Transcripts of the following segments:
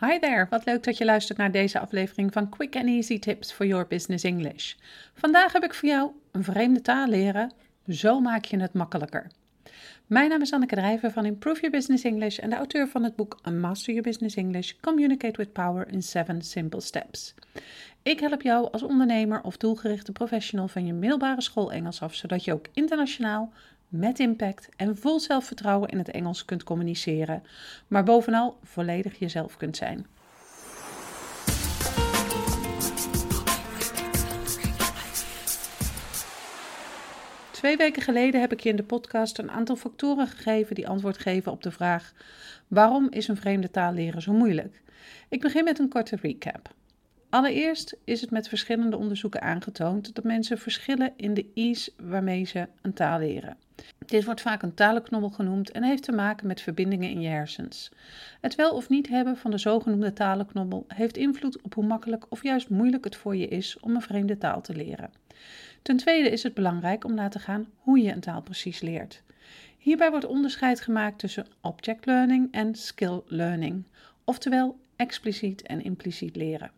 Hi there, wat leuk dat je luistert naar deze aflevering van Quick and Easy Tips for Your Business English. Vandaag heb ik voor jou een vreemde taal leren. Zo maak je het makkelijker. Mijn naam is Anneke Drijver van Improve Your Business English en de auteur van het boek Master Your Business English: Communicate with Power in 7 Simple Steps. Ik help jou als ondernemer of doelgerichte professional van je middelbare school Engels af, zodat je ook internationaal met impact en vol zelfvertrouwen in het Engels kunt communiceren, maar bovenal volledig jezelf kunt zijn. Twee weken geleden heb ik je in de podcast een aantal factoren gegeven die antwoord geven op de vraag: waarom is een vreemde taal leren zo moeilijk? Ik begin met een korte recap. Allereerst is het met verschillende onderzoeken aangetoond dat mensen verschillen in de ease waarmee ze een taal leren. Dit wordt vaak een talenknobbel genoemd en heeft te maken met verbindingen in je hersens. Het wel of niet hebben van de zogenoemde talenknobbel heeft invloed op hoe makkelijk of juist moeilijk het voor je is om een vreemde taal te leren. Ten tweede is het belangrijk om na te gaan hoe je een taal precies leert. Hierbij wordt onderscheid gemaakt tussen object learning en skill learning, oftewel expliciet en impliciet leren.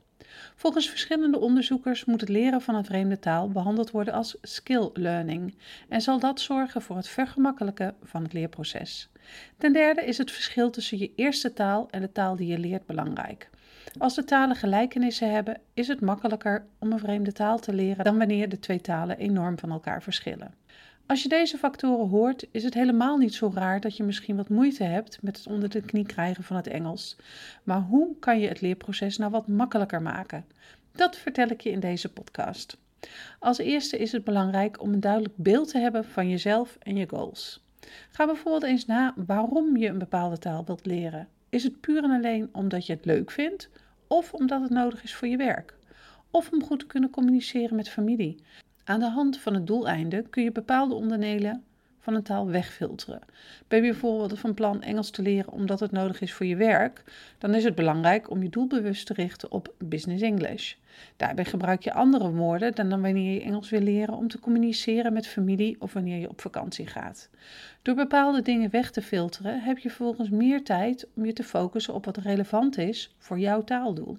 Volgens verschillende onderzoekers moet het leren van een vreemde taal behandeld worden als skill learning en zal dat zorgen voor het vergemakkelijken van het leerproces. Ten derde is het verschil tussen je eerste taal en de taal die je leert belangrijk. Als de talen gelijkenissen hebben, is het makkelijker om een vreemde taal te leren dan wanneer de twee talen enorm van elkaar verschillen. Als je deze factoren hoort, is het helemaal niet zo raar dat je misschien wat moeite hebt met het onder de knie krijgen van het Engels. Maar hoe kan je het leerproces nou wat makkelijker maken? Dat vertel ik je in deze podcast. Als eerste is het belangrijk om een duidelijk beeld te hebben van jezelf en je goals. Ga bijvoorbeeld eens na waarom je een bepaalde taal wilt leren. Is het puur en alleen omdat je het leuk vindt of omdat het nodig is voor je werk? Of om goed te kunnen communiceren met familie? Aan de hand van het doeleinde kun je bepaalde onderdelen van een taal wegfilteren. Ben je bijvoorbeeld van plan Engels te leren omdat het nodig is voor je werk, dan is het belangrijk om je doelbewust te richten op Business English. Daarbij gebruik je andere woorden dan, dan wanneer je Engels wil leren om te communiceren met familie of wanneer je op vakantie gaat. Door bepaalde dingen weg te filteren heb je vervolgens meer tijd om je te focussen op wat relevant is voor jouw taaldoel.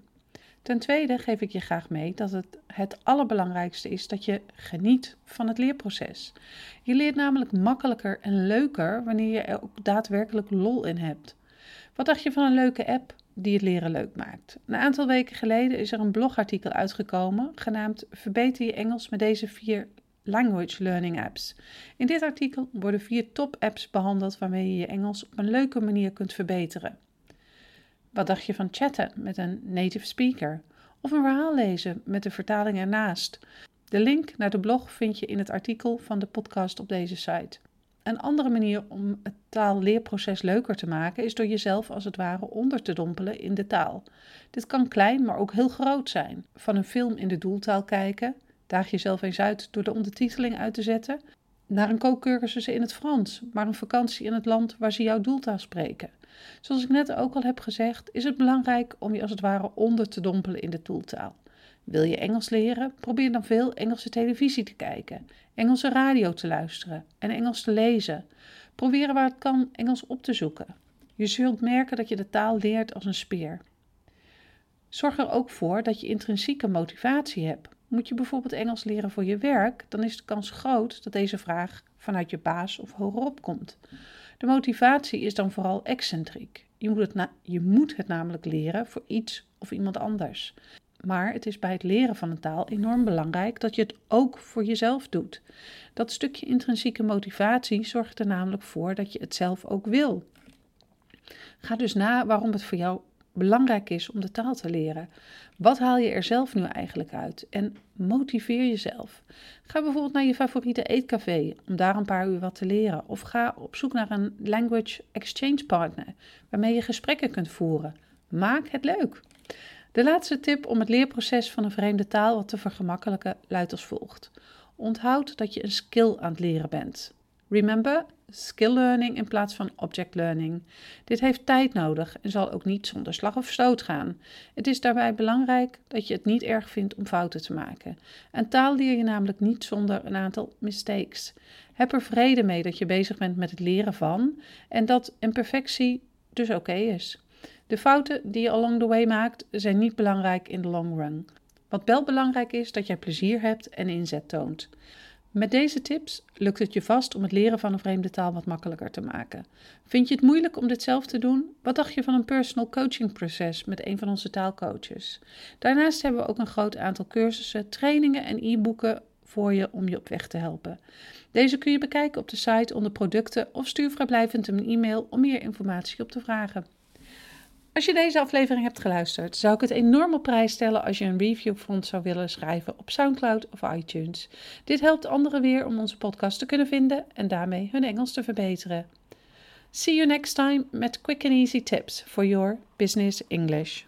Ten tweede geef ik je graag mee dat het het allerbelangrijkste is dat je geniet van het leerproces. Je leert namelijk makkelijker en leuker wanneer je er ook daadwerkelijk lol in hebt. Wat dacht je van een leuke app die het leren leuk maakt? Een aantal weken geleden is er een blogartikel uitgekomen genaamd Verbeter je Engels met deze vier language learning apps. In dit artikel worden vier top apps behandeld waarmee je je Engels op een leuke manier kunt verbeteren. Wat dacht je van chatten met een native speaker? Of een verhaal lezen met de vertaling ernaast? De link naar de blog vind je in het artikel van de podcast op deze site. Een andere manier om het taalleerproces leuker te maken is door jezelf als het ware onder te dompelen in de taal. Dit kan klein, maar ook heel groot zijn. Van een film in de doeltaal kijken, daag jezelf eens uit door de ondertiteling uit te zetten, naar een kookcursus in het Frans, maar een vakantie in het land waar ze jouw doeltaal spreken. Zoals ik net ook al heb gezegd, is het belangrijk om je als het ware onder te dompelen in de tooltaal. Wil je Engels leren? Probeer dan veel Engelse televisie te kijken, Engelse radio te luisteren en Engels te lezen. Probeer waar het kan Engels op te zoeken. Je zult merken dat je de taal leert als een speer. Zorg er ook voor dat je intrinsieke motivatie hebt. Moet je bijvoorbeeld Engels leren voor je werk, dan is de kans groot dat deze vraag vanuit je baas of hogerop komt. De motivatie is dan vooral excentriek. Je moet, het je moet het namelijk leren voor iets of iemand anders. Maar het is bij het leren van een taal enorm belangrijk dat je het ook voor jezelf doet. Dat stukje intrinsieke motivatie zorgt er namelijk voor dat je het zelf ook wil. Ga dus na waarom het voor jou belangrijk is om de taal te leren. Wat haal je er zelf nu eigenlijk uit? En motiveer jezelf. Ga bijvoorbeeld naar je favoriete eetcafé om daar een paar uur wat te leren. Of ga op zoek naar een language exchange partner waarmee je gesprekken kunt voeren. Maak het leuk. De laatste tip om het leerproces van een vreemde taal wat te vergemakkelijken luidt als volgt. Onthoud dat je een skill aan het leren bent. Remember, skill learning in plaats van object learning. Dit heeft tijd nodig en zal ook niet zonder slag of stoot gaan. Het is daarbij belangrijk dat je het niet erg vindt om fouten te maken. En taal leer je namelijk niet zonder een aantal mistakes. Heb er vrede mee dat je bezig bent met het leren van en dat imperfectie dus oké is. De fouten die je along the way maakt zijn niet belangrijk in de long run. Wat wel belangrijk is dat jij plezier hebt en inzet toont. Met deze tips lukt het je vast om het leren van een vreemde taal wat makkelijker te maken. Vind je het moeilijk om dit zelf te doen? Wat dacht je van een personal coaching proces met een van onze taalcoaches? Daarnaast hebben we ook een groot aantal cursussen, trainingen en e-boeken voor je om je op weg te helpen. Deze kun je bekijken op de site onder producten of stuur vrijblijvend een e-mail om meer informatie op te vragen. Als je deze aflevering hebt geluisterd, zou ik het enorm op prijs stellen als je een review voor ons zou willen schrijven op SoundCloud of iTunes. Dit helpt anderen weer om onze podcast te kunnen vinden en daarmee hun Engels te verbeteren. See you next time met quick and easy tips for your business English.